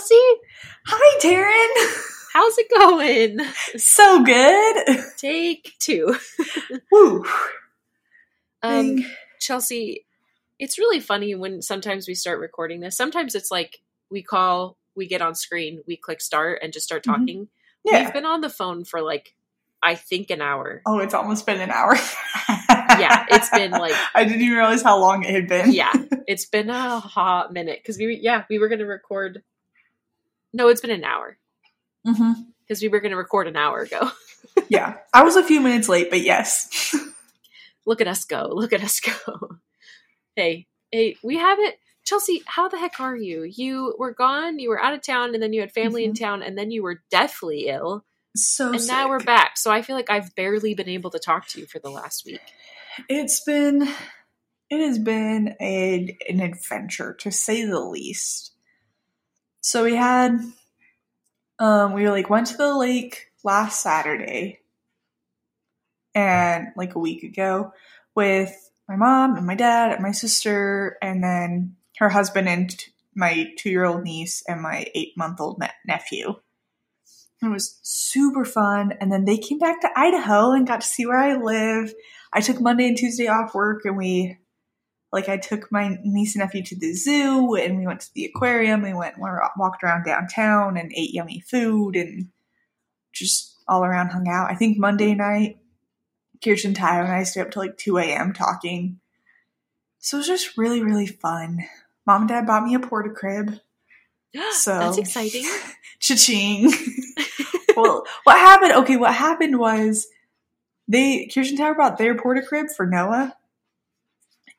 Chelsea. Hi, Taryn. How's it going? So good. Take two. Woo. Um. Chelsea, it's really funny when sometimes we start recording this. Sometimes it's like we call, we get on screen, we click start and just start Mhm. talking. Yeah. We've been on the phone for like, I think an hour. oh, it's almost been an hour. Yeah, it's been like- I didn't even realize how long it had been. Yeah, it's been a hot minute because we, yeah, we were going to record. No, it's been an hour because we were going to record an hour ago. Yeah. I was a few minutes late, but yes. Look at us go. Look at us go. hey, hey, we have it. Chelsea, how the heck are you? You were gone, you were out of town, and then you had family in Mhm. town, and then you were deathly ill, So and now we're back. So I feel like I've barely been able to talk to you for the last week. It's been it has been a, an adventure to say the least. So we had um we like went to the lake last Saturday and like a week ago with my mom and my dad and my sister and then her husband and t- my 2-year-old niece and my 8-month-old ne- nephew. It was super fun and then they came back to Idaho and got to see where I live I took Monday and Tuesday off work and we like I took my niece and nephew to the zoo and we went to the aquarium. We went and walked around downtown and ate yummy food and just all around hung out. I think Monday night, Kirsten Tyler and I stayed up till like 2 a.m. talking. So it was just really, really fun. Mom and dad bought me a porta crib. So That's exciting. Cha-ching. well, what happened? Okay, what happened was they Kirsten Tower bought their porta crib for Noah,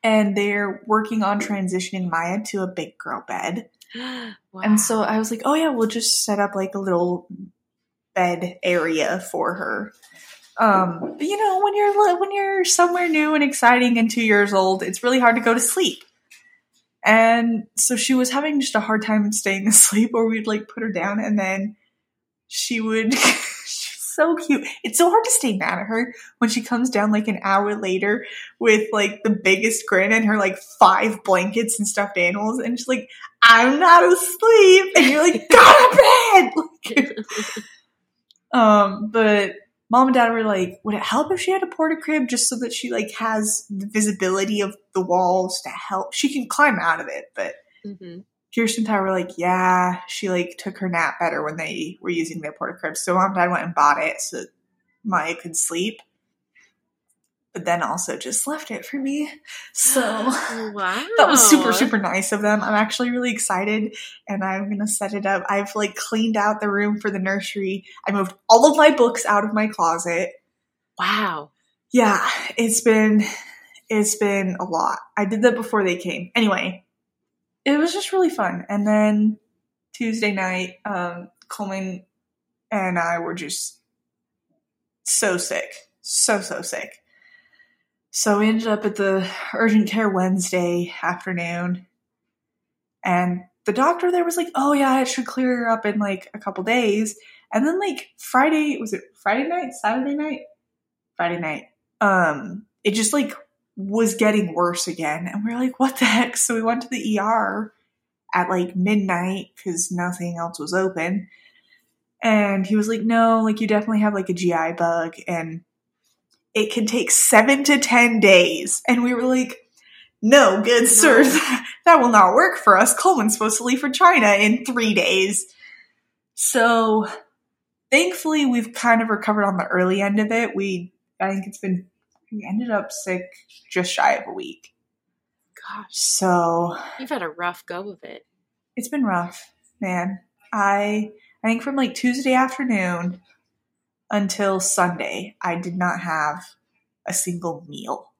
and they're working on transitioning Maya to a big girl bed. wow. And so I was like, oh yeah, we'll just set up like a little bed area for her. Um, but you know, when you're when you're somewhere new and exciting and two years old, it's really hard to go to sleep. And so she was having just a hard time staying asleep, or we'd like put her down, and then she would. so cute. It's so hard to stay mad at her when she comes down like an hour later with like the biggest grin and her like five blankets and stuffed animals, and she's like, "I'm not asleep," and you're like, "Go to bed." Like, um, but mom and dad were like, would it help if she had a porta crib just so that she like has the visibility of the walls to help? She can climb out of it, but Mhm. Kirsten and Ty were like, yeah, she like took her nap better when they were using their porta cribs. So mom and dad went and bought it so Maya could sleep. But then also just left it for me. So wow, that was super super nice of them i'm actually really excited and i'm gonna set it up i've like cleaned out the room for the nursery i moved all of my books out of my closet Wow. yeah it's been it's been a lot i did that before they came anyway it was just really fun. And then tuesday night um coleman and i were just so sick. So so sick. So we ended up at the urgent care Wednesday afternoon, and the doctor there was like, "Oh yeah, it should clear up in like a couple days." And then like Friday, was it Friday night, Saturday night, Friday night? Um, it just like was getting worse again, and we are like, "What the heck?" So we went to the ER at like midnight because nothing else was open, and he was like, "No, like you definitely have like a GI bug," and it can take seven to ten days. And we were like, no, good sir, No. that will not work for us. Coleman's supposed to leave for China in three days. So thankfully we've kind of recovered on the early end of it. We I think it's been we ended up sick just shy of a week. Gosh, So you've had a rough go of it. it's been rough, man. I I think from like Tuesday afternoon until Sunday, I did not have a single meal.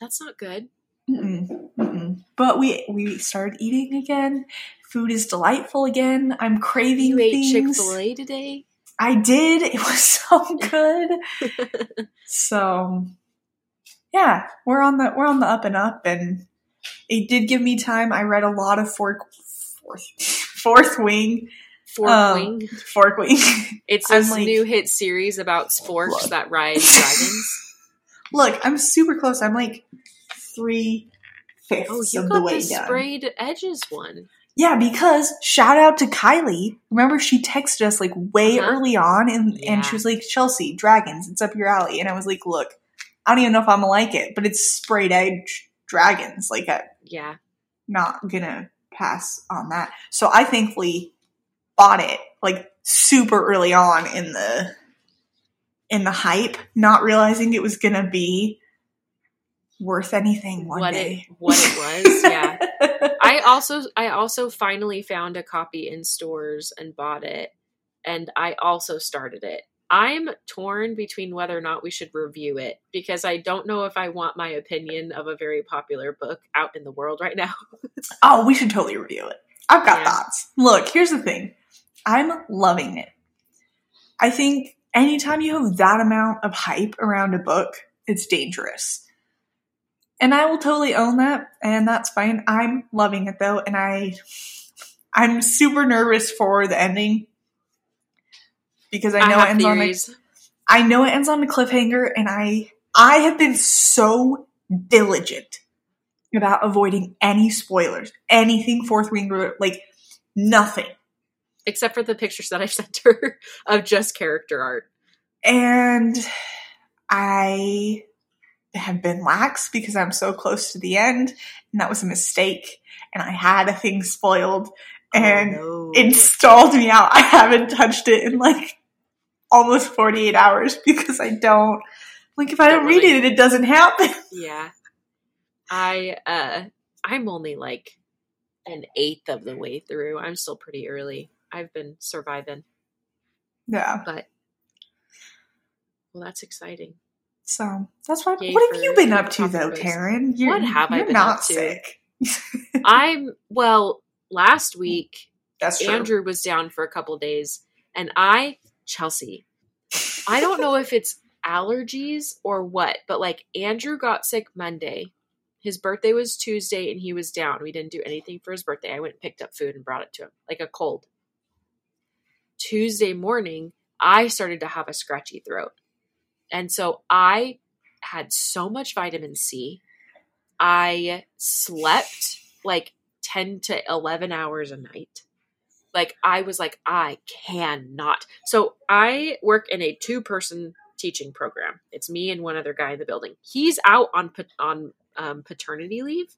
That's not good. Mm-mm, mm-mm. But we we started eating again. Food is delightful again. I'm craving You ate Chick. Fil A today. I did. It was so good. so yeah, we're on the we're on the up and up, and it did give me time. I read a lot of fourth fourth fourth wing Fork Um, Wing. fork wing. It's I'm this like- new hit series about sporks Look. that ride dragons. Look, I'm super close. I'm like three fifths Oh, you of the got way the done. sprayed edges one. Yeah, because shout out to Kylie. Remember, she texted us like way Uh-huh. early on, and Yeah. and she was like, "Chelsea, dragons, it's up your alley." And I was like, "Look, I don't even know if I'm gonna like it, but it's sprayed edge dragons. Like, I'm Yeah. not gonna pass on that." So I thankfully bought it like super early on in the in the hype, not realizing it was gonna be worth anything one what day. it what it was. Yeah. I also I also finally found a copy in stores and bought it and I also started it. I'm torn between whether or not we should review it because I don't know if I want my opinion of a very popular book out in the world right now. Oh, we should totally review it. I've got Yeah. thoughts. Look, here's the thing. I'm loving it. I think anytime you have that amount of hype around a book, it's dangerous. And I will totally own that, and that's fine. I'm loving it though, and I I'm super nervous for the ending. Because I know it have ends on a, theories. I know it ends on a cliffhanger, and I I have been so diligent about avoiding any spoilers, anything Fourth Wing, like nothing. except for the pictures that I've sent her of just character art. And I have been lax because I'm so close to the end, and that was a mistake. And I had a thing spoiled, and oh, no. it stalled me out. I haven't touched it in like almost 48 hours because I don't like if I don't, Don't read really- it, it doesn't happen. yeah. I uh I'm only like an eighth of the way through. I'm still pretty early. I've been surviving, Yeah. but well, that's exciting. So that's why. Yay what have you been up to though. Taryn? You're, What have I been not up to? sick. I'm well. Last week, That's true. Andrew was down for a couple days, and I, Chelsea, I don't know if it's allergies or what, but like Andrew got sick Monday. His birthday was Tuesday, and he was down. We didn't do anything for his birthday. I went and picked up food and brought it to him, like a cold. Tuesday morning, I started to have a scratchy throat. And so I had so much vitamin C. I slept like 10 to 11 hours a night. Like, I was like, I cannot. So, I work in a two person teaching program. It's me and one other guy in the building. He's out on, on um, paternity leave.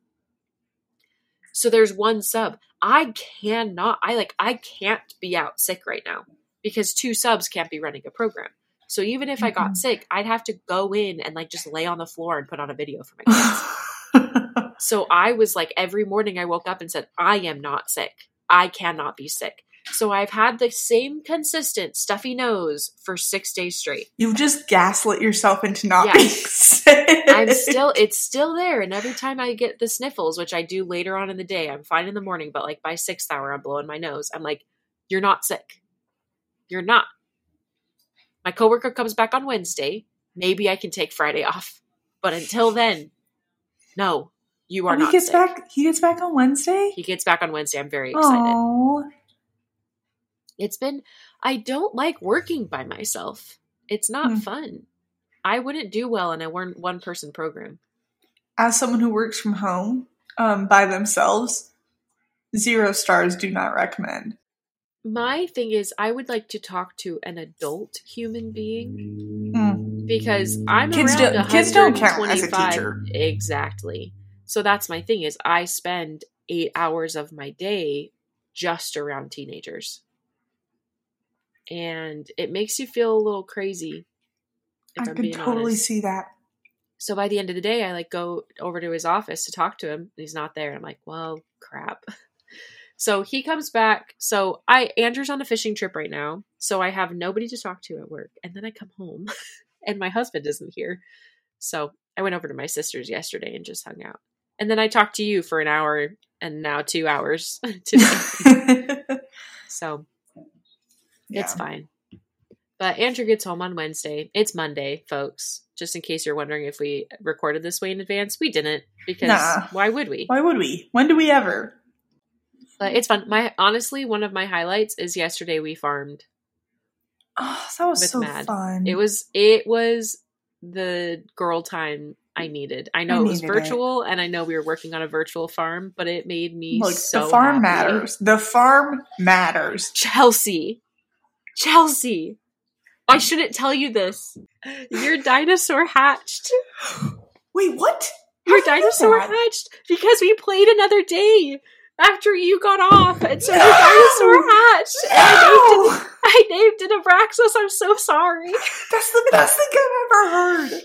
So, there's one sub. I cannot, I like, I can't be out sick right now because two subs can't be running a program. So, even if I got Mhm. sick, I'd have to go in and like just lay on the floor and put on a video for my kids. So I was like, every morning I woke up and said, I am not sick. I cannot be sick. So I've had the same consistent stuffy nose for six days straight. You've just gaslit yourself into not Yeah. being sick. I'm still, it's still there. And every time I get the sniffles, which I do later on in the day, I'm fine in the morning, but like by sixth hour, I'm blowing my nose. I'm like, you're not sick. You're not. My coworker comes back on Wednesday. Maybe I can take Friday off. But until then, no, you are Oh, he not gets sick. back. He gets back on Wednesday. He gets back on Wednesday. I'm very excited. Oh, It's been, I don't like working by myself. It's not Hmm. fun. I wouldn't do well in a one one person program. as someone who works from home um, by themselves, zero stars. Do not recommend. My thing is, I would like to talk to an adult human being Mm. because I'm Kids around don't- kids don't count as a teacher. Exactly. So that's my thing is I spend eight hours of my day just around teenagers. And it makes you feel a little crazy. If I I'm being totally honest. see that. So by the end of the day, I like go over to his office to talk to him. And he's not there. I'm like, well, crap. So he comes back. So I Andrew's on a fishing trip right now. So I have nobody to talk to at work. And then I come home and my husband isn't here. So I went over to my sister's yesterday and just hung out. And then I talked to you for an hour and now two hours today. so it's fine. But Andrew gets home on Wednesday. It's Monday, folks. Just in case you're wondering if we recorded this way in advance, we didn't because Nah. why would we? Why would we? When do we ever? But it's fun. My honestly, one of my highlights is yesterday we farmed. Oh, that was so Mad. fun. It was it was the girl time I needed. I know I it was needed it. virtual, and I know we were working on a virtual farm, but it made me Look, so the farm happy. matters. The farm matters. Chelsea, Chelsea. I shouldn't tell you this. Your dinosaur hatched. Wait, what? Your How did you know dinosaur hatched because we played another day after you got off, and so No! your dinosaur hatched. And I named it. No! I named it Abraxos. I'm so sorry. That's the best thing I've ever heard.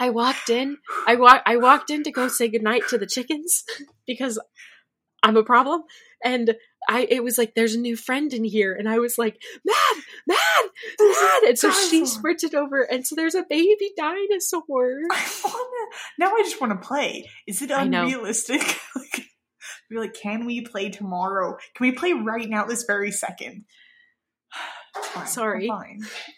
I walked in. I wa- I walked in to go say goodnight to the chickens because I'm a problem. And I it was like there's a new friend in here, and I was like, Mad, mad, mad. And so she dinosaur. sprinted over, and so there's a baby dinosaur. I wanna now. I just want to play. Is it unrealistic? like, be like, can we play tomorrow? Can we play right now, this very second? Fine, Sorry.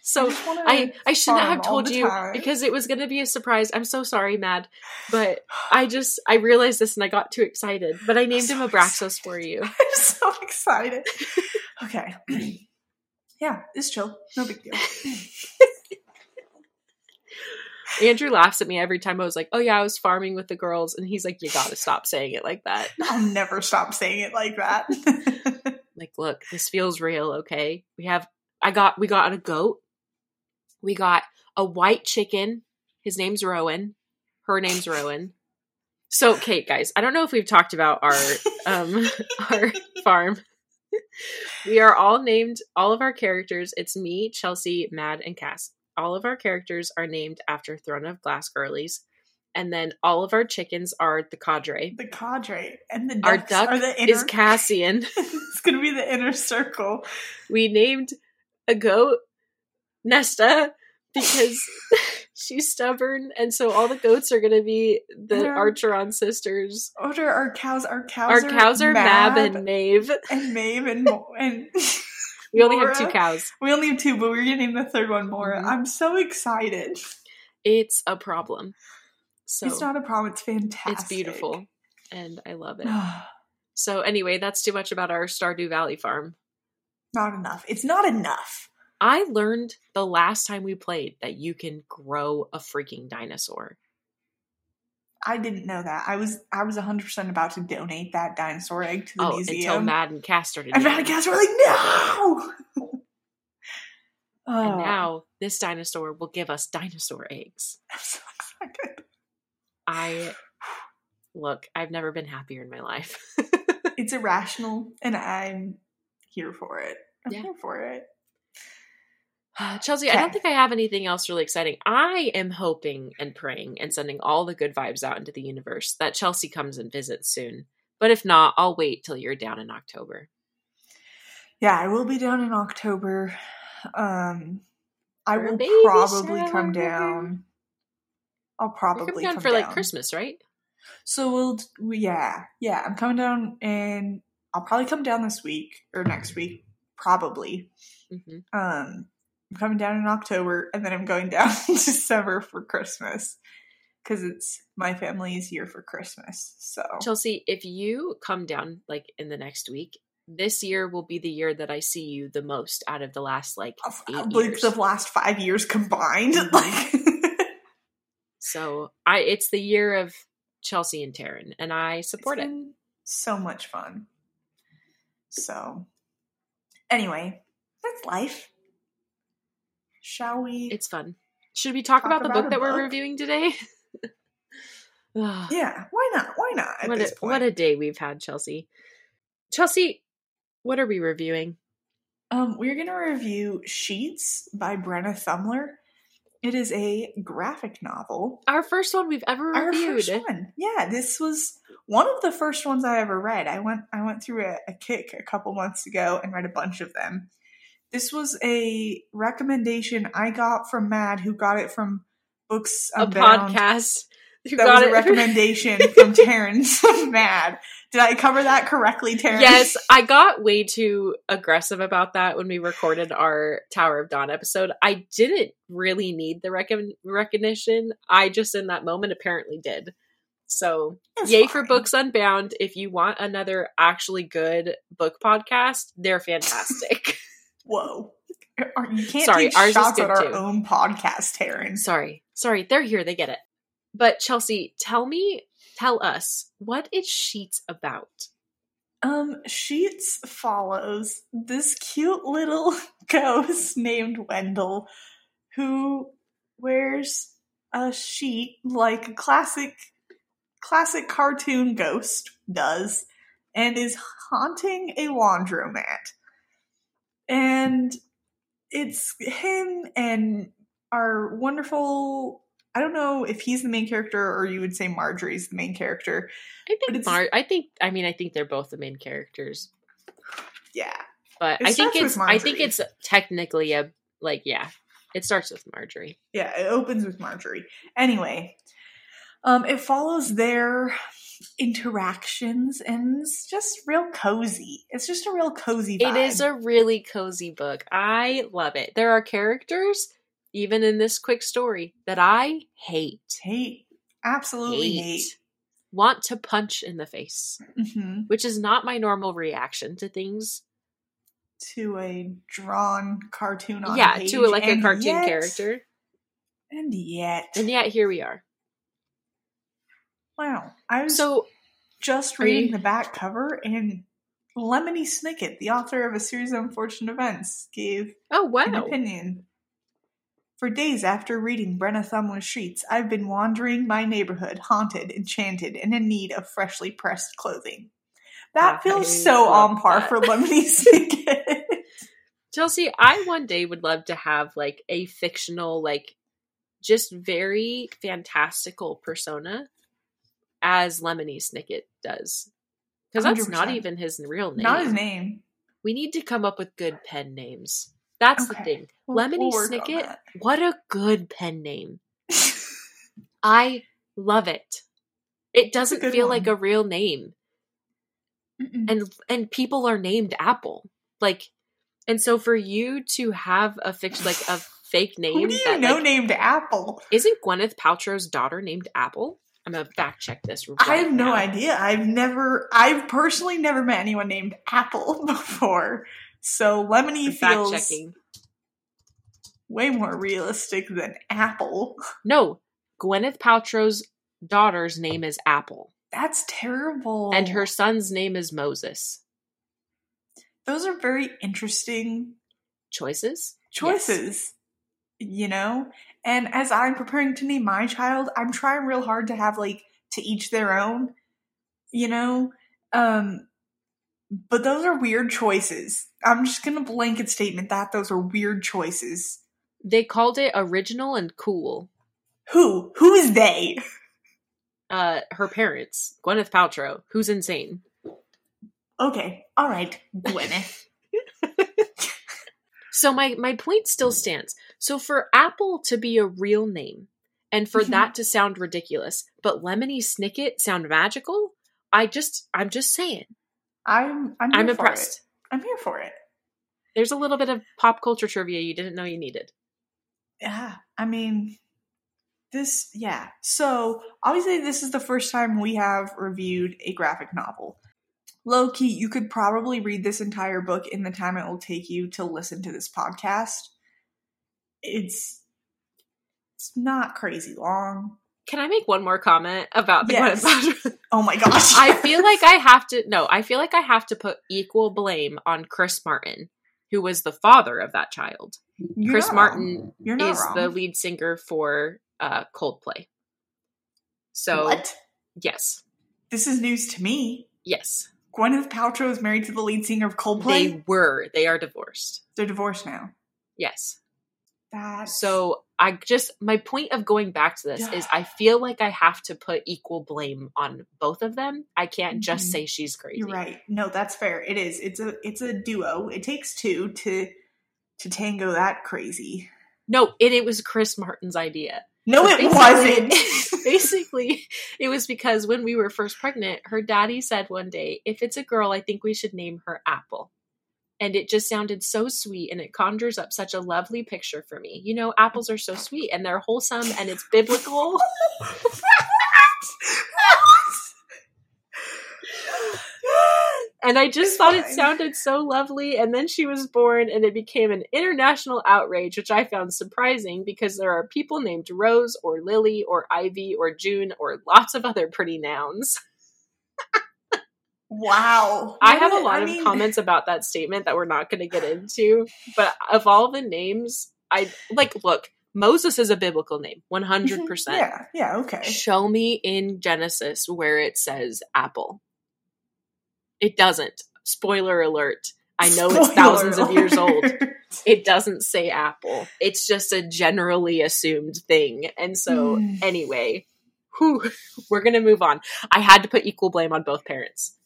So wanna I I shouldn't have told you time. because it was gonna be a surprise. I'm so sorry, Mad, but I just I realized this and I got too excited. But I named him so Abraxos for you. I'm so excited. Okay. yeah, it's chill. No big deal. Andrew laughs at me every time I was like, "Oh yeah, I was farming with the girls," and he's like, "You gotta stop saying it like that." I'll never stop saying it like that. Like, look, this feels real. Okay, we have. I got. We got a goat. We got a white chicken. His name's Rowan. Her name's Rowan. So, Kate, guys, I don't know if we've talked about our um our farm. we are all named. All of our characters. It's me, Chelsea, Mad, and Cass. All of our characters are named after Throne of Glass girlies, and then all of our chickens are the cadre. the cadre and the Our duck are the inner. is Cassian. it's gonna be the inner circle. we named a goat Nesta because she's stubborn, and so all the goats are going to be the. Archeron sisters. Order our cows. Our cows. Our cows are Mab, Mab and Maeve. and Maeve and Mo- and We only have two cows. we only have two, but we're name the third one Mora. Mhm. I'm so excited. It's a problem. So it's not a problem. It's fantastic. it's beautiful, and I love it. So anyway, that's too much about our Stardew Valley farm. not enough. It's not enough. I learned the last time we played that you can grow a freaking dinosaur. I didn't know that. I was I was 100 percent about to donate that dinosaur egg to the oh, until museum. Mad and Castor did. and it. and Cass were like, no. And Oh, now this dinosaur will give us dinosaur eggs. I'm so excited. I look, I've never been happier in my life. It's irrational, and I'm here for it. I'm Yeah. here for it. Chelsea, I don't think I have anything else really exciting. I am hoping and praying and sending all the good vibes out into the universe that Chelsea comes and visits soon. But if not, I'll wait till you're down in October. Yeah, I will be down in October. Um, I will probably shower. come down. I'll probably coming down come for like. Christmas, right? So we'll, yeah, yeah. I'm coming down, and I'll probably come down this week or next week, probably. hmm Um, I'm coming down in October, and then I'm going down in December for Christmas because it's my family's year for Christmas. So Chelsea, if you come down like in the next week, this year will be the year that I see you the most out of the last like of, eight like the last five years combined, Mhm. like. So I it's the year of Chelsea and Taryn, and I support it. So much fun. So, anyway, that's life. Shall we? It's fun. Should we talk, Talk about the about book that we're reviewing today? Ah, yeah, why not? Why not? At what this a point, what a day we've had, Chelsea. Chelsea, what are we reviewing? um, we're gonna review Sheets by Brenna Thummler. It is a graphic novel. Our first one we've ever Our reviewed. first one. Yeah, this was one of the first ones I ever read. I went I went through a, a kick a couple months ago and read a bunch of them. This was a recommendation I got from Mad, who got it from Books Unbound. A podcast. You That got was a it. recommendation from Terrence Mad. Did I cover that correctly, Terrence? yes, I got way too aggressive about that when we recorded our Tower of Dawn episode. I didn't really need the recon- recognition. I just in that moment apparently did. So, It's yay for. Books Unbound. If you want another actually good book podcast, they're fantastic. Whoa. Are- You can't Sorry, take ours is shots good at our too. own podcast, Terrence. sorry. Sorry, they're here. They get it. But Chelsea, tell me, tell us, what is Sheets about? Um, Sheets follows this cute little ghost named Wendell who wears a sheet like a classic classic cartoon ghost does and is haunting a laundromat. And it's him and our wonderful I don't know if he's the main character or you would say Marjorie's the main character. I think Mar- I think I mean I think they're both the main characters. Yeah. But It I think it's I think it's technically a like yeah. It starts with Marjorie. Yeah, it opens with Marjorie. Anyway, um, it follows their interactions and it's just real cozy. It's just a real cozy vibe. It is a really cozy book. I love it. There are characters, even in this quick story, that I hate. hate. Absolutely Hate. hate. Want to punch in the face, hmm which is not my normal reaction to things. To a drawn cartoon on yeah, page, to like a cartoon yet- character. And yet, And yet here we are. Wow! I was So just reading you- the back cover, and Lemony Snicket, the author of a series of unfortunate events, gave oh wow an opinion. For days after reading Brenna Thummler's sheets, I've been wandering my neighborhood, haunted, enchanted, and in need of freshly pressed clothing. That I feels so on par that. for Lemony Snicket. Chelsea, I one day would love to have like a fictional, like just very fantastical persona as Lemony Snicket does. Because that's not 100%. even his real name. Not his name. We need to come up with good pen names. That's the thing. We'll- Lemony we'll Snicket, what a good pen name. I love it. It doesn't feel one. like a real name. Mm-mm. and and people are named Apple. Like, and so for you to have a fiction like a fake name Who do you that know like, named Apple? isn't Gwyneth Paltrow's daughter named Apple? I'm gonna fact check this. Right I have no idea. I've never, I've personally never met anyone named Apple before. So Lemony feels checking. way more realistic than Apple. No, Gwyneth Paltrow's daughter's name is Apple, That's terrible. and her son's name is Moses. those are very interesting Choices. choices. You know? And as I'm preparing to name my child, I'm trying real hard to have like to each their own, you know? Um but those are weird choices. I'm just gonna blanket statement that those are weird choices. They called it original and cool. Who? Who is they? Uh, her parents, Gwyneth Paltrow, who's insane. Okay, all right, Gwyneth. So my my point still stands. So for Apple to be a real name and for Mhm. that to sound ridiculous, but Lemony Snicket sound magical, I just I'm just saying. I'm I'm, here I'm for impressed. it. I'm here for it. There's a little bit of pop culture trivia you didn't know you needed. Yeah, I mean, this, yeah. So, obviously, this is the first time we have reviewed a graphic novel. Low key, you could probably read this entire book in the time it will take you to listen to this podcast. It's it's not crazy long. Can I make one more comment about the Yes. Gwyneth Paltrow? Oh my gosh. I feel like I have to no, I feel like I have to put equal blame on Chris Martin, who was the father of that child. You're Chris Martin. Is wrong. the lead singer for uh Coldplay. So what? yes. This is news to me. Yes. Gwyneth Paltrow is married to the lead singer of Coldplay. They were. They are divorced. They're divorced now. Yes. That's So I just my point of going back to this is I feel like I have to put equal blame on both of them. I can't just Mhm. say she's crazy. You're right. No, that's fair. It is. It's a it's a duo. It takes two to to tango that crazy. No, it, it was Chris Martin's idea. No, it wasn't. basically, it was because when we were first pregnant, her daddy said one day, if it's a girl, I think we should name her Apple. And it just sounded so sweet and it conjures up such a lovely picture for me. You know, apples are so sweet and they're wholesome and it's biblical. And I just It's thought it sounded so lovely. And then she was born, and it became an international outrage, which I found surprising because there are people named Rose or Lily or Ivy or June or lots of other pretty nouns. Wow. I have a lot I of mean- comments about that statement that we're not going to get into. But of all the names, I like, look, Moses is a biblical name, 100%. Yeah, yeah, okay. Show me in Genesis where it says apple. It doesn't. Spoiler alert. I know it's Spoiler thousands of years old. It doesn't say apple. It's just a generally assumed thing. And so, Hmm. anyway, whew, we're going to move on. I had to put equal blame on both parents.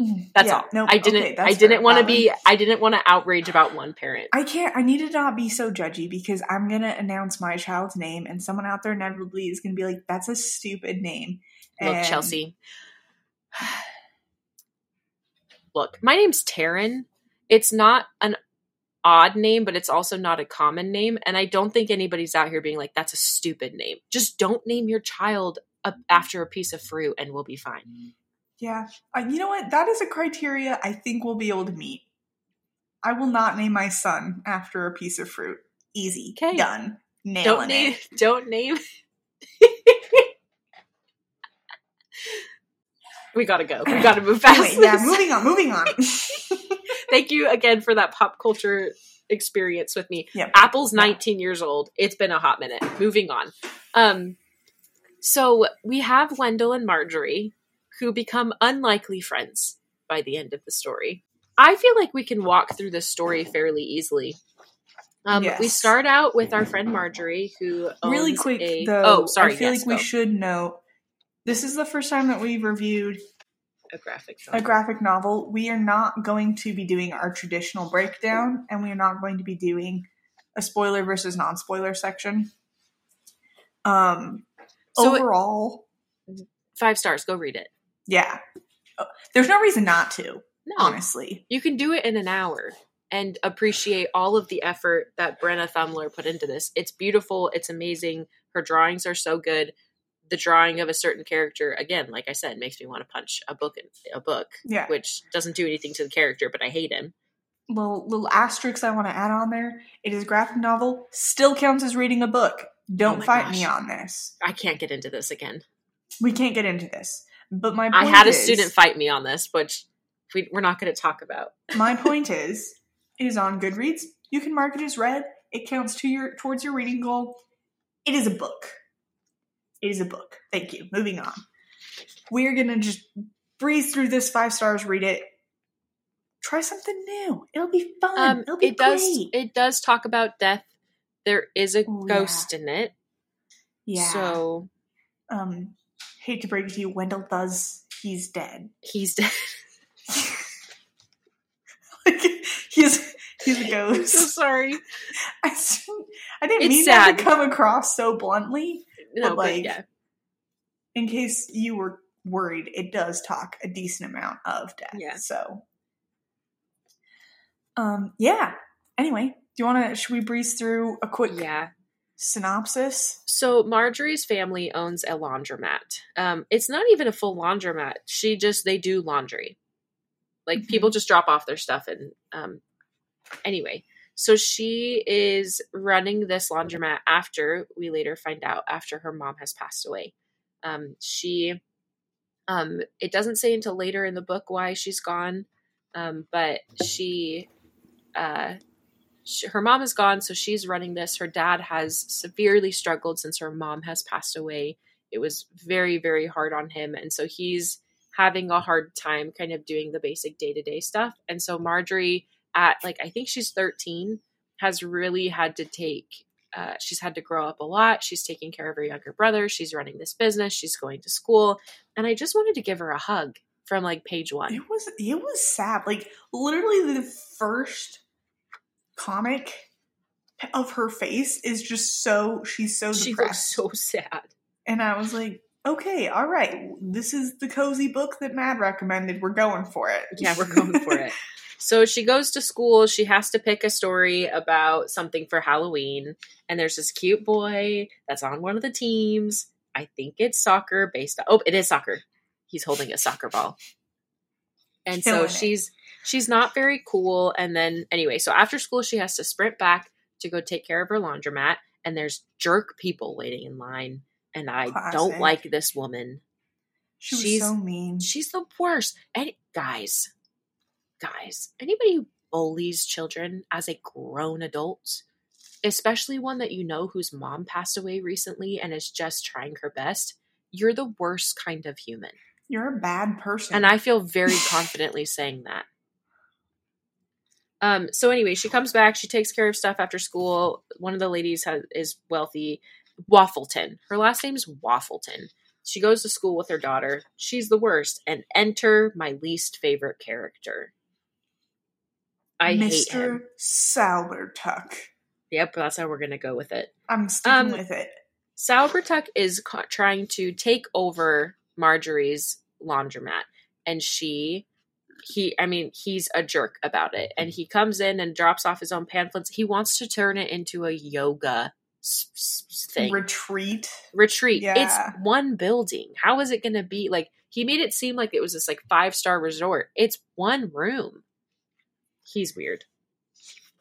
Mm-hmm. That's Yeah, all. No, I didn't okay, I didn't want to be I didn't want to outrage about one parent. I can't. I need to not be so judgy because I'm gonna announce my child's name, and someone out there inevitably is gonna be like, "That's a stupid name." Look, And- Chelsea. Look, my name's Taryn. It's not an odd name, but it's also not a common name. And I don't think anybody's out here being like, that's a stupid name. Just don't name your child a- after a piece of fruit and we'll be fine. Mm-hmm. Yeah, uh, you know what? That is a criteria I think we'll be able to meet. I will not name my son after a piece of fruit. Easy, 'Kay. done, nailing Don't name, it. don't name. we gotta go. We gotta move fast. Anyway, yeah, moving on, moving on. Thank you again for that pop culture experience with me. Yep. Apple's Yeah. 19 years old. It's been a hot minute. Moving on. Um so we have Wendell and Marjorie who become unlikely friends by the end of the story. I feel like we can walk through this story fairly easily. Um, We start out with our friend Marjorie, who really quick a- though. Oh, sorry. I feel yes, like we go. should note this is the first time that we've reviewed a graphic. a novel. graphic novel. We are not going to be doing our traditional breakdown, and we are not going to be doing a spoiler versus non-spoiler section. Um, So it- overall, Five stars. Go read it. Yeah, Uh, there's no reason not to. No, Honestly, you can do it in an hour and appreciate all of the effort that Brenna Thummler put into this. It's beautiful. It's amazing. Her drawings are so good. The drawing of a certain character, again, like I said, makes me want to punch a book in a book, yeah. which doesn't do anything to the character, but I hate him. Little little asterisks I want to add on there. It is a graphic novel. Still counts as reading a book. Don't Oh fight gosh. me on this. I can't get into this again. We can't get into this. But my I had a is- student fight me on this, which we, we're not going to talk about. My point is, it is on Goodreads. You can mark it as read. It counts to your towards your reading goal. It is a book. It is a book. Thank you. Moving on. We're gonna just breeze through this five stars. Read it. Try something new. It'll be fun. Um, It'll be it does. great. It does talk about death. There is a Ooh, ghost in it. yeah. So um, hate to break it to you, Wendell does. He's dead. he's dead. like he's he's a I'm ghost. so sorry. I didn't It's mean that to come across so bluntly. No, But, but like, yeah. in case you were worried, it does talk a decent amount of death. Yeah. So, um, yeah. Anyway, do you want to? Should we breeze through a quick Yeah. Synopsis? So Marjorie's family owns a laundromat. Um, it's not even a full laundromat. She just they do laundry. Like Mhm. people just drop off their stuff and um anyway. So she is running this laundromat after we later find out after her mom has passed away. Um she um it doesn't say until later in the book why she's gone. Um but she uh sh her mom is gone, so she's running this. Her dad has severely struggled since her mom has passed away. It was very, very hard on him. And so he's having a hard time kind of doing the basic day to day stuff. And so Marjorie, at like, I think she's 13, has really had to take, uh, she's had to grow up a lot. She's taking care of her younger brother. She's running this business. She's going to school. And I just wanted to give her a hug from like page one. It was it was sad. Like literally, the first comic of her face is just so she's so She depressed. looks so sad. and I was like, okay, all right, this is the cozy book that Mad recommended. We're going for it. Yeah, we're going for it. So she goes to school. She has to pick a story about something for Halloween. And there's this cute boy that's on one of the teams. I think it's soccer based on, oh, it is soccer. He's holding a soccer ball. And Killing so it. She's not very cool. And then anyway, so after school she has to sprint back to go take care of her laundromat, and there's jerk people waiting in line. And I don't like this woman. She was she's- so mean. She's the worst. And guys, guys, anybody who bullies children as a grown adult, especially one that you know whose mom passed away recently and is just trying her best, you're the worst kind of human. You're a bad person. And I feel very confidently saying that. Um, so anyway, she comes back, she takes care of stuff after school. One of the ladies has, is wealthy. Waffleton. Her last name's Waffleton. She goes to school with her daughter. She's the worst. And enter my least favorite character. I hate him. Mr. Saubertuck. Yep, that's how we're gonna go with it. I'm sticking Um, with it. Saubertuck is ca- trying to take over Marjorie's laundromat, and she, he, I mean, he's a jerk about it, and mm-hmm. he comes in and drops off his own pamphlets. He wants to turn it into a yoga thing Retreat. retreat. Yeah. It's one building. How is it going to be like? He made it seem like it was this like five star resort. It's one room. He's weird.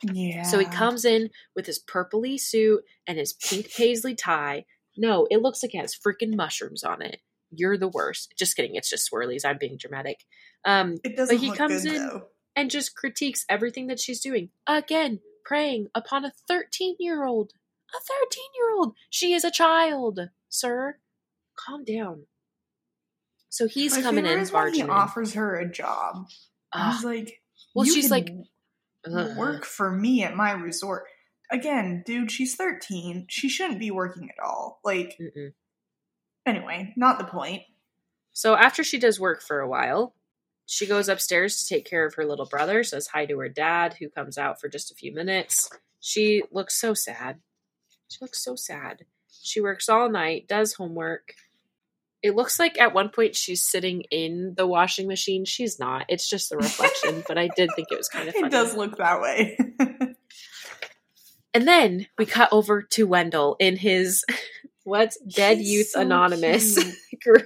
Yeah. So he comes in with his purpley suit and his pink paisley tie. No, it looks like it has freaking mushrooms on it. You're the worst. Just kidding. It's just swirlies. I'm being dramatic. Um, It doesn't but he comes good, in- though. and just critiques everything that she's doing. Again, preying upon a 13 year old. A 13 year old. She is a child, sir. Calm down. So he's My coming in, is when he offers her a job. Ugh. He's like, well, "You she's like, work for me at my resort. Again, dude, she's 13. She shouldn't be working at all. Like, Mm-mm. Anyway, not the point. So after she does work for a while, she goes upstairs to take care of her little brother, says hi to her dad, who comes out for just a few minutes. She looks so sad. She looks so sad. She works all night, does homework. It looks like at one point she's sitting in the washing machine. She's not. It's just the reflection, but I did think it was kind of funny. It does look that way. And then we cut over to Wendell in his what's Dead He's Youth so Anonymous group.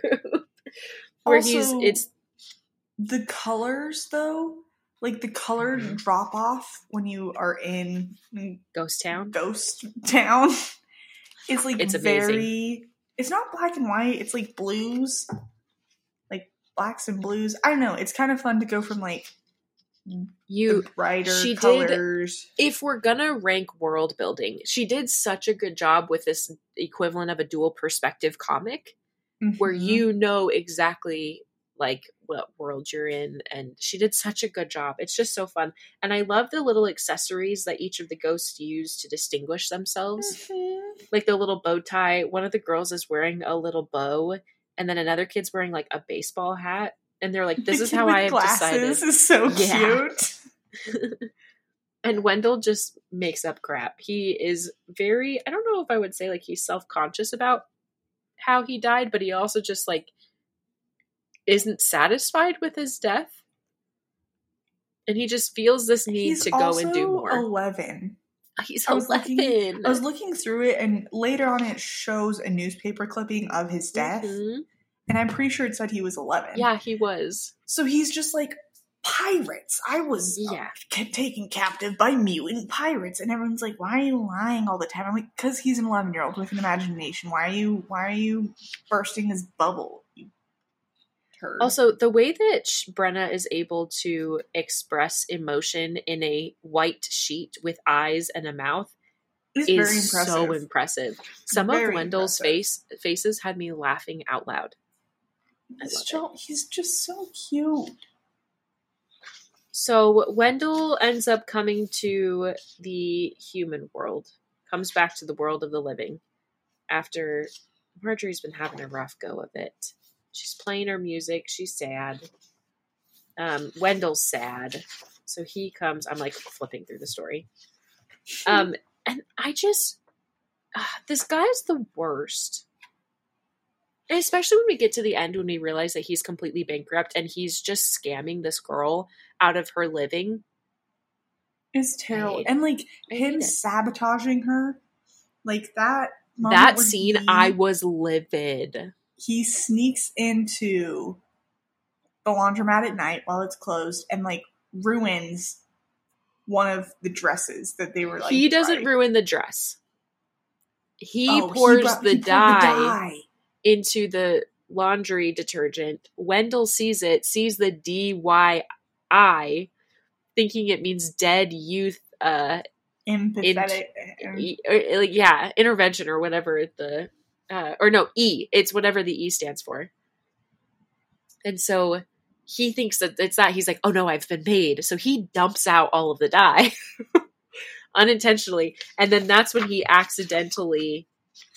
Where he's Also- it's the colors, though, like the color Mhm. drop off when you are in Ghost Town. Ghost Town is like It's amazing. very. It's not black and white. It's like blues, like blacks and blues. I don't know. It's kind of fun to go from like You the brighter she did- colors. if we're gonna rank world building, she did such a good job with this equivalent of a dual perspective comic where Mhm. you know exactly like what world you're in and she did such a good job. It's just so fun. And I love the little accessories that each of the ghosts use to distinguish themselves. Mhm. Like the little bow tie. One of the girls is wearing a little bow and then another kid's wearing like a baseball hat and they're like this The is how I have decided. is so Yeah. cute. and Wendell just makes up crap. He is very, I don't know if I would say like he's self conscious about how he died, but he also just like isn't satisfied with his death. And he just feels this need He's to go and do more. Eleven. he's I was looking- 11. I was looking through it, and later on, it shows a newspaper clipping of his death, Mhm. And I'm pretty sure it said he was 11. Yeah, he was. So he's just like pirates. I was uh, Yeah. ca- taken captive by mutant pirates, and everyone's like, "Why are you lying all the time?" I'm like, "Cause he's an 11 year old with an imagination. Why are you? Why are you bursting his bubble?" Turd. Also, the way that Brenna is able to express emotion in a white sheet with eyes and a mouth it's is very impressive. so impressive. Some Very of Wendell's impressive. face faces had me laughing out loud. I He's love so- he's just so cute. So Wendell ends up coming to the human world, comes back to the world of the living after Marjorie's been having a rough go of it. She's playing her music, she's sad. Um, Wendell's sad. So he comes, I'm like flipping through the story. Um, and I just, ah, this guy's the worst. And especially when we get to the end, when we realize that he's completely bankrupt and he's just scamming this girl out of her living. It's terrible. and like him sabotaging her, like that. That scene, he- I was livid. he sneaks into the laundromat at night while it's closed and like ruins one of the dresses that they were like. he doesn't drying. ruin the dress. He Oh, he pours brought- the, he poured dye into the laundry detergent. Wendell sees it, sees the D Y I, thinking it means dead youth. Uh, Empathetic. E- or, like, yeah, intervention or whatever the uh, or no E. It's whatever the E stands for. And so he thinks that it's that. He's like, oh no, I've been paid. So he dumps out all of the dye unintentionally, and then that's when he accidentally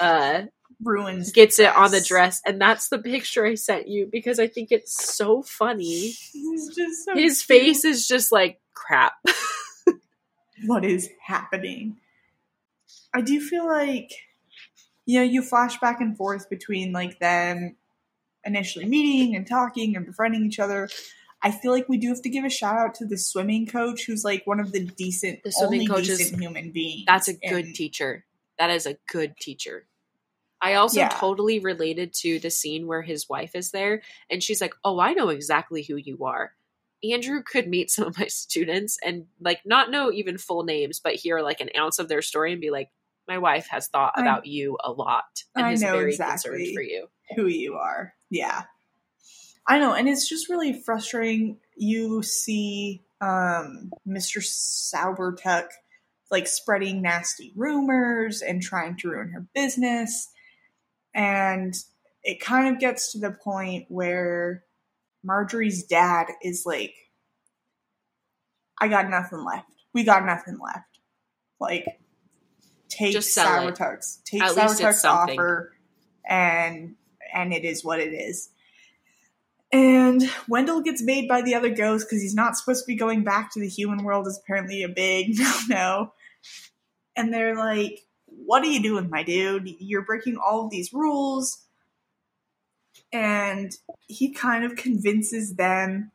uh ruins. gets it on the dress and that's the picture i sent you because i think it's so funny so his cute. face is just like crap what is happening. I do feel like, you know, you flash back and forth between like them initially meeting and talking and befriending each other. I feel like we do have to give a shout out to the swimming coach, who's like one of the decent, The swimming only coach decent human beings. that's a good And teacher that is a good teacher i also Yeah. totally related to the scene where his wife is there and she's like oh i know exactly who you are andrew could meet some of my students and like not know even full names but hear like an ounce of their story and be like my wife has thought I- about you a lot and I is know very exactly. concerned for you who you are. Yeah. I know, and it's just really frustrating. You see um, Mr. Saubertuck like spreading nasty rumors and trying to ruin her business. And it kind of gets to the point where Marjorie's dad is like, I got nothing left. We got nothing left. Like, take Just sell take At it's offer, and and it is what it is. And Wendell gets made by the other ghosts because he's not supposed to be going back to the human world. Is apparently a big no no. And they're like, "What are you doing, my dude? You're breaking all of these rules." And he kind of convinces them,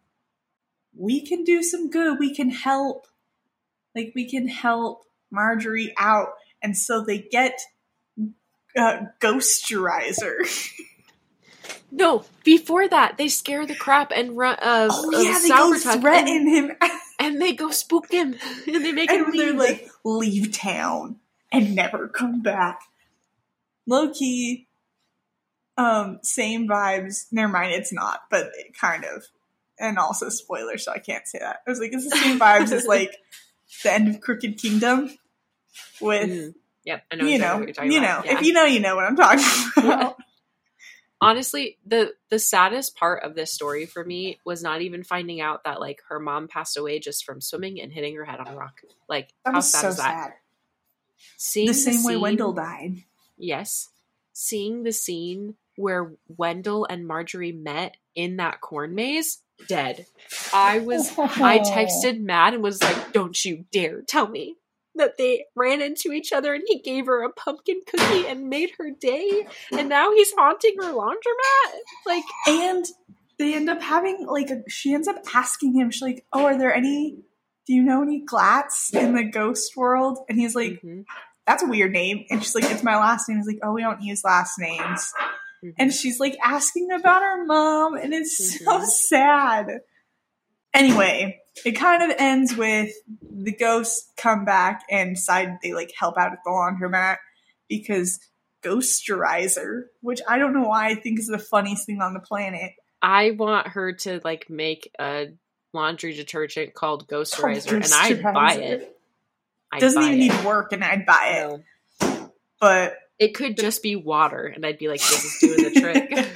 "We can do some good. We can help. Like we can help Marjorie out." And so they get uh, Ghosterizer. No, before that, they scare the crap and run. Uh, Oh of yeah, they go threaten and, him, and they go spook him, and they make him and they're like, "Leave town and never come back." Low key, um, same vibes. Never mind, it's not, but it kind of, and also spoiler, so I can't say that. I was like, it's the same vibes as like the end of Crooked Kingdom with. Mm. Yep, I know. You exactly know, what you're talking you know. Yeah. if you know, you know what I'm talking about. Honestly, the the saddest part of this story for me was not even finding out that like her mom passed away just from swimming and hitting her head on a rock. Like That how sad so is that? sad. Seeing The same way scene- Wendell died. Yes, seeing the scene where Wendell and Marjorie met in that corn maze, dead. I was I texted Matt and was like, "Don't you dare tell me that they ran into each other and he gave her a pumpkin cookie and made her day, and now he's haunting her laundromat." Like, and they end up having like a, she ends up asking him she's like oh are there any do you know any Glatts in the ghost world? And he's like mhm, that's a weird name. And she's like it's my last name. He's like oh we don't use last names. Mhm. and she's like asking about her mom and it's so Mhm. sad. Anyway it kind of ends with the ghosts come back and decide they like help out at the laundromat because ghosterizer which i don't know why i think is the funniest thing on the planet. I want her to like make a laundry detergent called Ghosterizer, and I'd buy it. I'd doesn't buy even it. need work and i'd buy it No. but It could just be water, and I'd be like, "This is doing the trick."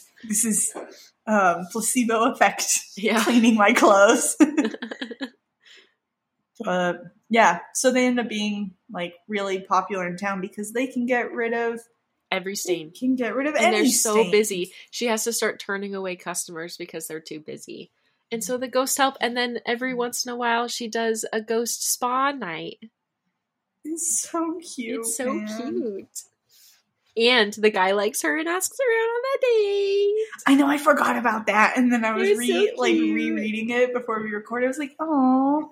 this is um placebo effect yeah. cleaning my clothes but yeah so they end up being like really popular in town because they can get rid of Every stain. can get rid of and any they're so stain. busy. She has to start turning away customers because they're too busy. And so the ghosts help, and then every mm. once in a while she does a ghost spa night. it's so cute it's so man. cute. And the guy likes her and asks her out on a date. i know i forgot about that and then i was re- so like rereading it before we recorded i was like oh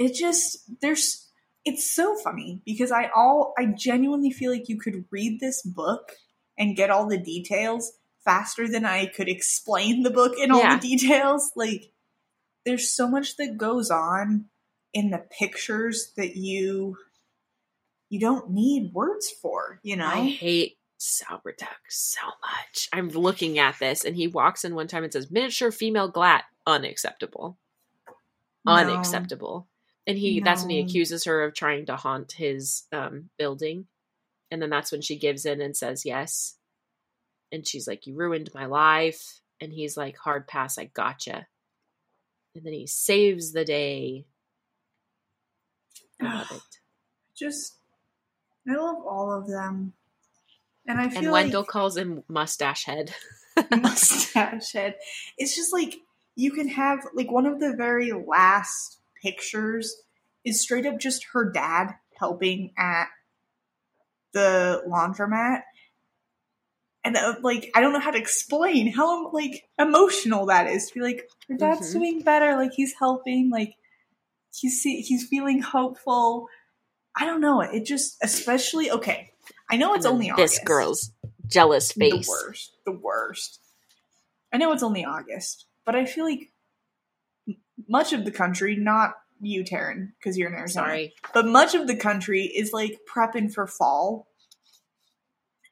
it just there's it's so funny because I all I genuinely feel like you could read this book and get all the details faster than I could explain the book in all Yeah. the details. Like, there's so much that goes on in the pictures that you you don't need words for, you know? I hate Saubertuck so much. I'm looking at this, and he walks in one time and says, "Miniature female Glatt, unacceptable, No. unacceptable." And he that's when he accuses her of trying to haunt his um, building, and then that's when she gives in and says yes, and she's like, "You ruined my life," and he's like, "Hard pass, I gotcha," and then he saves the day. I love it. Just I love all of them. And I feel And Wendell like calls him mustache head. mustache head. It's just like you can have like one of the very last pictures is straight up just her dad helping at the laundromat. And uh, like I don't know how to explain how like emotional that is to be like her dad's Mhm. doing better, like he's helping, like he's see- he's feeling hopeful. I don't know. It just especially okay. I know it's only this August girl's jealous face. the worst. The worst. I know it's only August, but I feel like much of the country, not you, Taryn, because you're in Arizona, Sorry. but much of the country is like prepping for fall.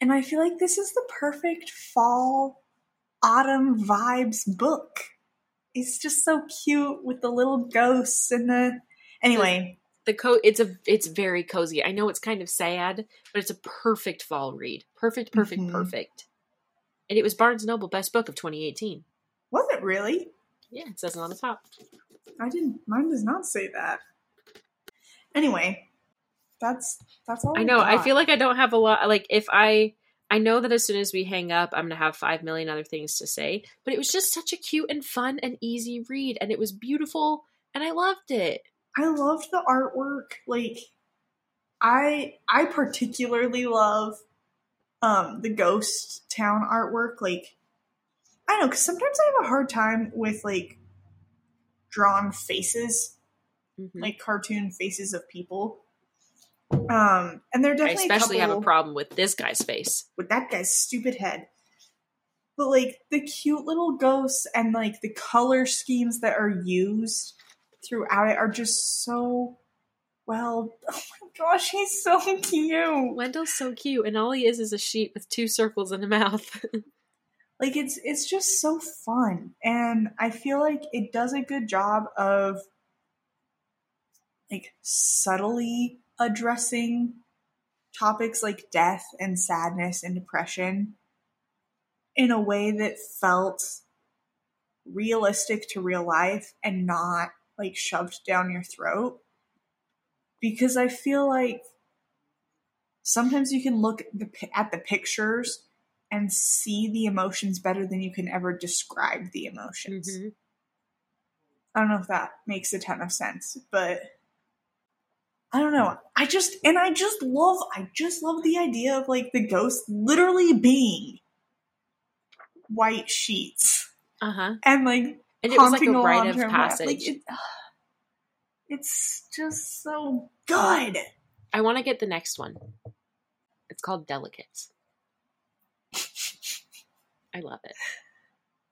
And I feel like this is the perfect fall, autumn vibes book. It's just so cute with the little ghosts and the. Anyway, The coat. it's a it's very cozy. I know it's kind of sad, but it's a perfect fall read. Perfect, perfect, Mhm. perfect. And it was Barnes Noble Best Book of 2018. was it really? Yeah, it says it on the top. I didn't. Mine does not say that. Anyway, that's that's all. I know. I feel like I don't have a lot. Like if I, I know that as soon as we hang up, I'm gonna have five million other things to say. But it was just such a cute and fun and easy read, and it was beautiful, and I loved it. I loved the artwork. Like, I I particularly love um the ghost town artwork. Like, I know because sometimes I have a hard time with like drawn faces, Mhm. like cartoon faces of people. Um, and they're I definitely especially have a problem with this guy's face. with that guy's stupid head. But like the cute little ghosts and like the color schemes that are used throughout it are just so well. Oh my gosh, he's so cute. Wendell's so cute, and all he is is a sheep with two circles in a mouth. Like it's it's just so fun, and I feel like it does a good job of like subtly addressing topics like death and sadness and depression in a way that felt realistic to real life and not like shoved down your throat because i feel like sometimes you can look at the, at the pictures and see the emotions better than you can ever describe the emotions Mhm. I don't know if that makes a ton of sense, but I don't know. I just and I just love I just love the idea of like the ghost literally being white sheets Uh huh. and like And it was like a rite of passage. Like, it, it's just so good. I want to get the next one. It's called Delicates. I love it.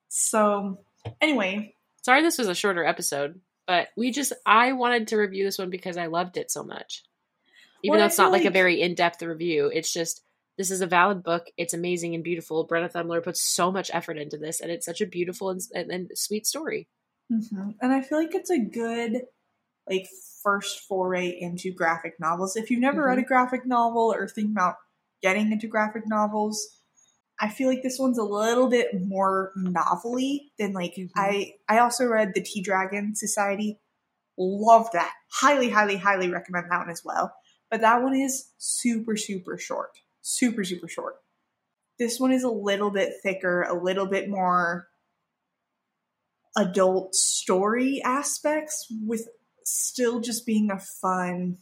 So anyway, Sorry this was a shorter episode, but we just I wanted to review this one because I loved it so much. Even Well, though it's not feel like, a very in-depth review, it's just this is a valid book. It's amazing and beautiful. Brenna Thummler puts so much effort into this, and it's such a beautiful and, and, and sweet story. hmm And I feel like it's a good, like, first foray into graphic novels. If you've never read a graphic novel or think about getting into graphic novels, I feel like this one's a little bit more novelly than like Mhm. I. I also read the Tea Dragon Society. Love that. Highly, highly, highly recommend that one as well. But that one is super, super short. Super, super short. This one is a little bit thicker, a little bit more adult story aspects with still just being a fun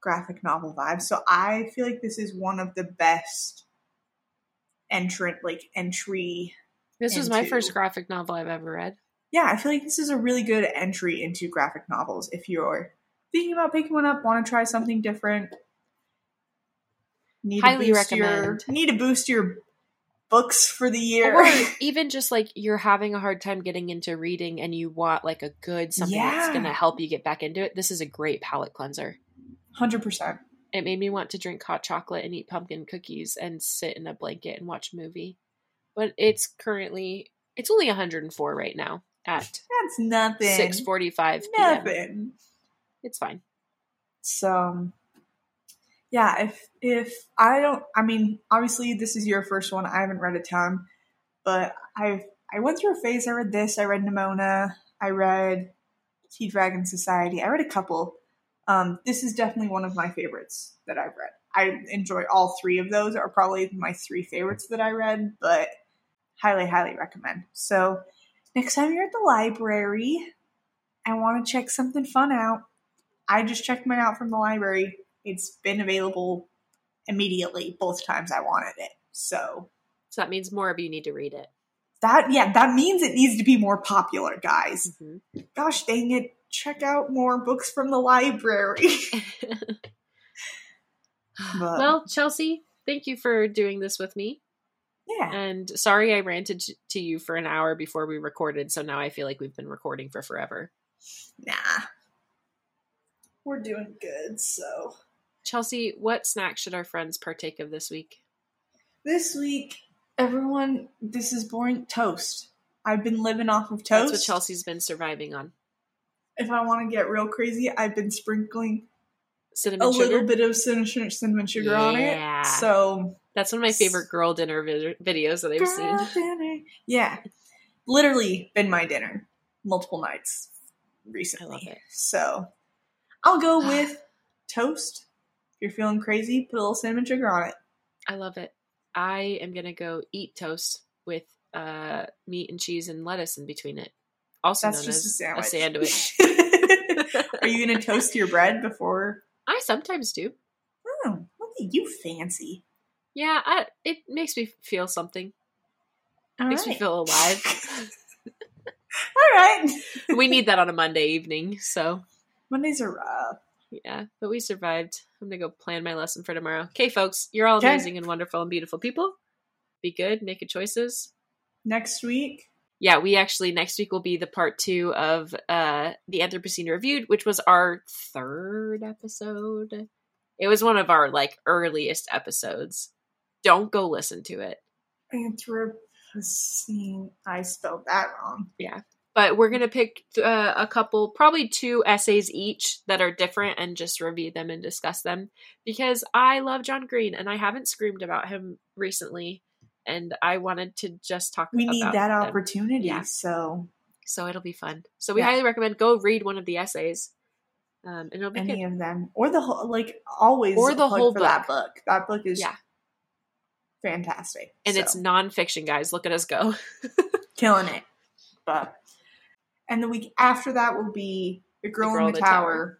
graphic novel vibe. So I feel like this is one of the best entrant like entry. This was my first graphic novel I've ever read. Yeah, I feel like this is a really good entry into graphic novels if you're thinking about picking one up, want to try something different. Need Highly to boost your recommend. need to boost your books for the year. Or even just like you're having a hard time getting into reading and you want like a good something that's going to help you get back into it. This is a great palate cleanser. Hundred percent. It made me want to drink hot chocolate and eat pumpkin cookies and sit in a blanket and watch a movie. But it's currently it's only 104 right now at That's nothing. 6:45 p.m. Nothing. It's fine. So yeah, if if I don't I mean, obviously this is your first one. I haven't read a ton, but I I went through a phase, I read this, I read Nimona, I read Tea Dragon Society, I read a couple. Um, this is definitely one of my favorites that I've read. I enjoy all three of those are probably my three favorites that I read, but highly, highly recommend. So next time you're at the library and want to check something fun out, I just checked mine out from the library. It's been available immediately both times I wanted it. So So that means more of you need to read it. That yeah, that means it needs to be more popular, guys. Mhm. Gosh dang it. Check out more books from the library. Well, Chelsea, thank you for doing this with me. yeah. And sorry I ranted to you for an hour before we recorded, so now I feel like we've been recording for forever. Nah. We're doing good, so Chelsea, what snack should our friends partake of this week? this week, everyone this is boring toast. I've been living off of toast. That's what Chelsea's been surviving on. If I want to get real crazy, I've been sprinkling Cinnamon a sugar. little bit of cinnamon, cinnamon sugar on it. So That's one of my favorite girl dinner vid- videos that I've seen. Dinner. Yeah. Literally been my dinner multiple nights recently. I love it. So I'll go with toast. If you're feeling crazy, put a little cinnamon sugar on it. I love it. I am gonna go eat toast with uh, meat and cheese and lettuce in between it. Also That's known just as a a sandwich. sandwich. Are you going to toast your bread before? I sometimes do. Oh, look at you fancy. Yeah, I, it makes me feel something. All makes me feel alive. All right. we need that on a Monday evening, so Mondays are rough. yeah. But we survived. I'm gonna go plan my lesson for tomorrow. Okay, folks, you're all Okay. amazing and wonderful and beautiful people. Be good, make good choices. Next week, yeah, we actually next week will be the part two of uh the Anthropocene reviewed, which was our third episode. It was one of our like earliest episodes. Don't go listen to it. Anthropocene. I spelled that wrong. But we're gonna pick uh, a couple, probably two essays each that are different, and just review them and discuss them because I love John Green and I haven't screamed about him recently, and I wanted to just talk. We need that them. opportunity. Yeah. So so it'll be fun. So we Yeah. highly recommend go read one of the essays, um, and it'll be good. any of them, or the whole, like always, Or the whole for that book. That book is Yeah. fantastic, and it's So, nonfiction, guys. Look at us go. killing it. But and the week after that will be The Girl, in the, Tower,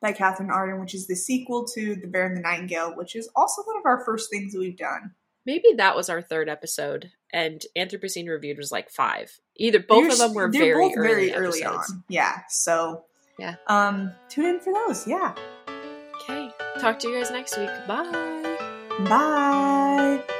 by Katherine Arden, which is the sequel to The Bear and the Nightingale, which is also one of our first things that we've done. Maybe that was our third episode, and Anthropocene reviewed was like five. Either both of They're- them were very early, very early episodes. on. Yeah. So Yeah. Um, tune in for those. Yeah. Okay, talk to you guys next week. Bye. Bye.